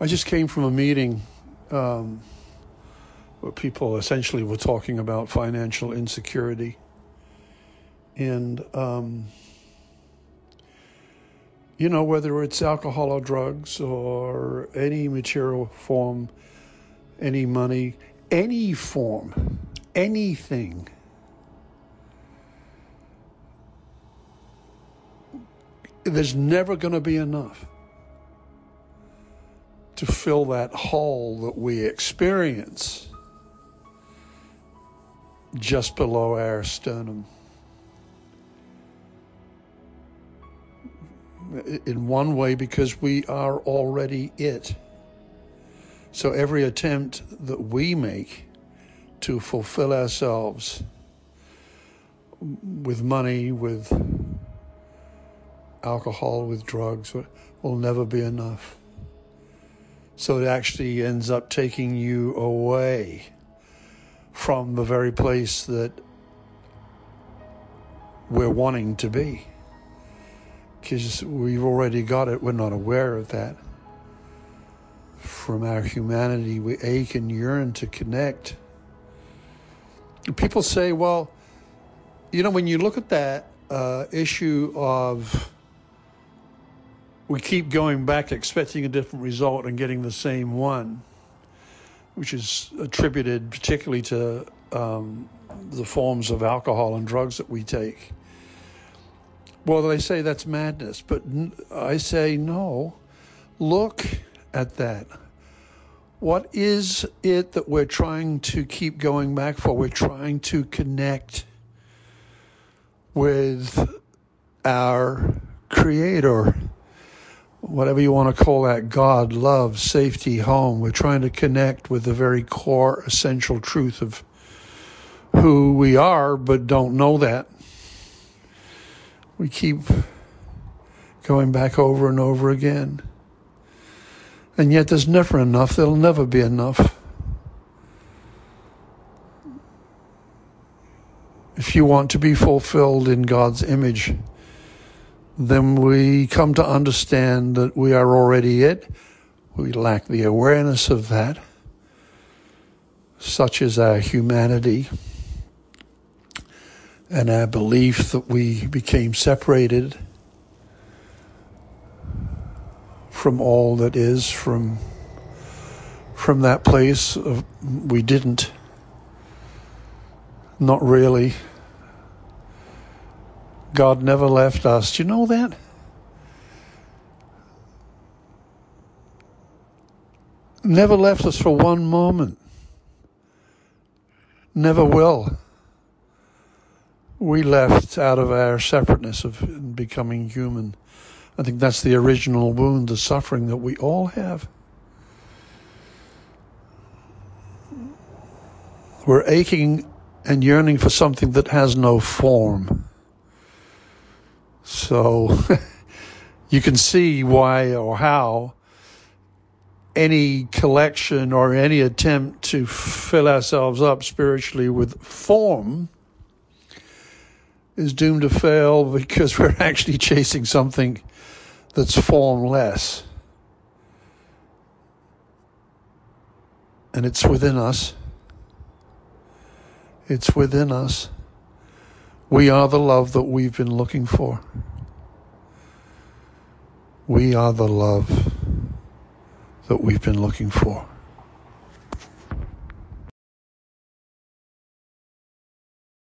I just came from a meeting um, where people essentially were talking about financial insecurity. And, um, you know, whether it's alcohol or drugs or any material form, any money, any form, anything. There's never going to be enough to fill that hole that we experience just below our sternum. In one way, because we are already it. So every attempt that we make to fulfill ourselves with money, with alcohol, with drugs, will never be enough. So it actually ends up taking you away from the very place that we're wanting to be. Because we've already got it, we're not aware of that. From our humanity, we ache and yearn to connect. People say, well, you know, when you look at that uh, issue of we keep going back expecting a different result and getting the same one, which is attributed particularly to um, the forms of alcohol and drugs that we take. Well, they say that's madness, but I say no. Look at that. What is it that we're trying to keep going back for? We're trying to connect with our Creator whatever you want to call that God, love, safety, home. We're trying to connect with the very core, essential truth of who we are, but don't know that. We keep going back over and over again. And yet there's never enough. There'll never be enough. If you want to be fulfilled in God's image, then we come to understand that we are already it. We lack the awareness of that. Such is our humanity and our belief that we became separated from all that is, from from that place of, we didn't. Not really. God never left us. Do you know that? Never left us for one moment. Never will. We left out of our separateness of becoming human. I think that's the original wound, the suffering that we all have. We're aching and yearning for something that has no form. So you can see why or how any collection or any attempt to fill ourselves up spiritually with form is doomed to fail because we're actually chasing something that's formless. And it's within us. It's within us. We are the love that we've been looking for. We are the love that we've been looking for.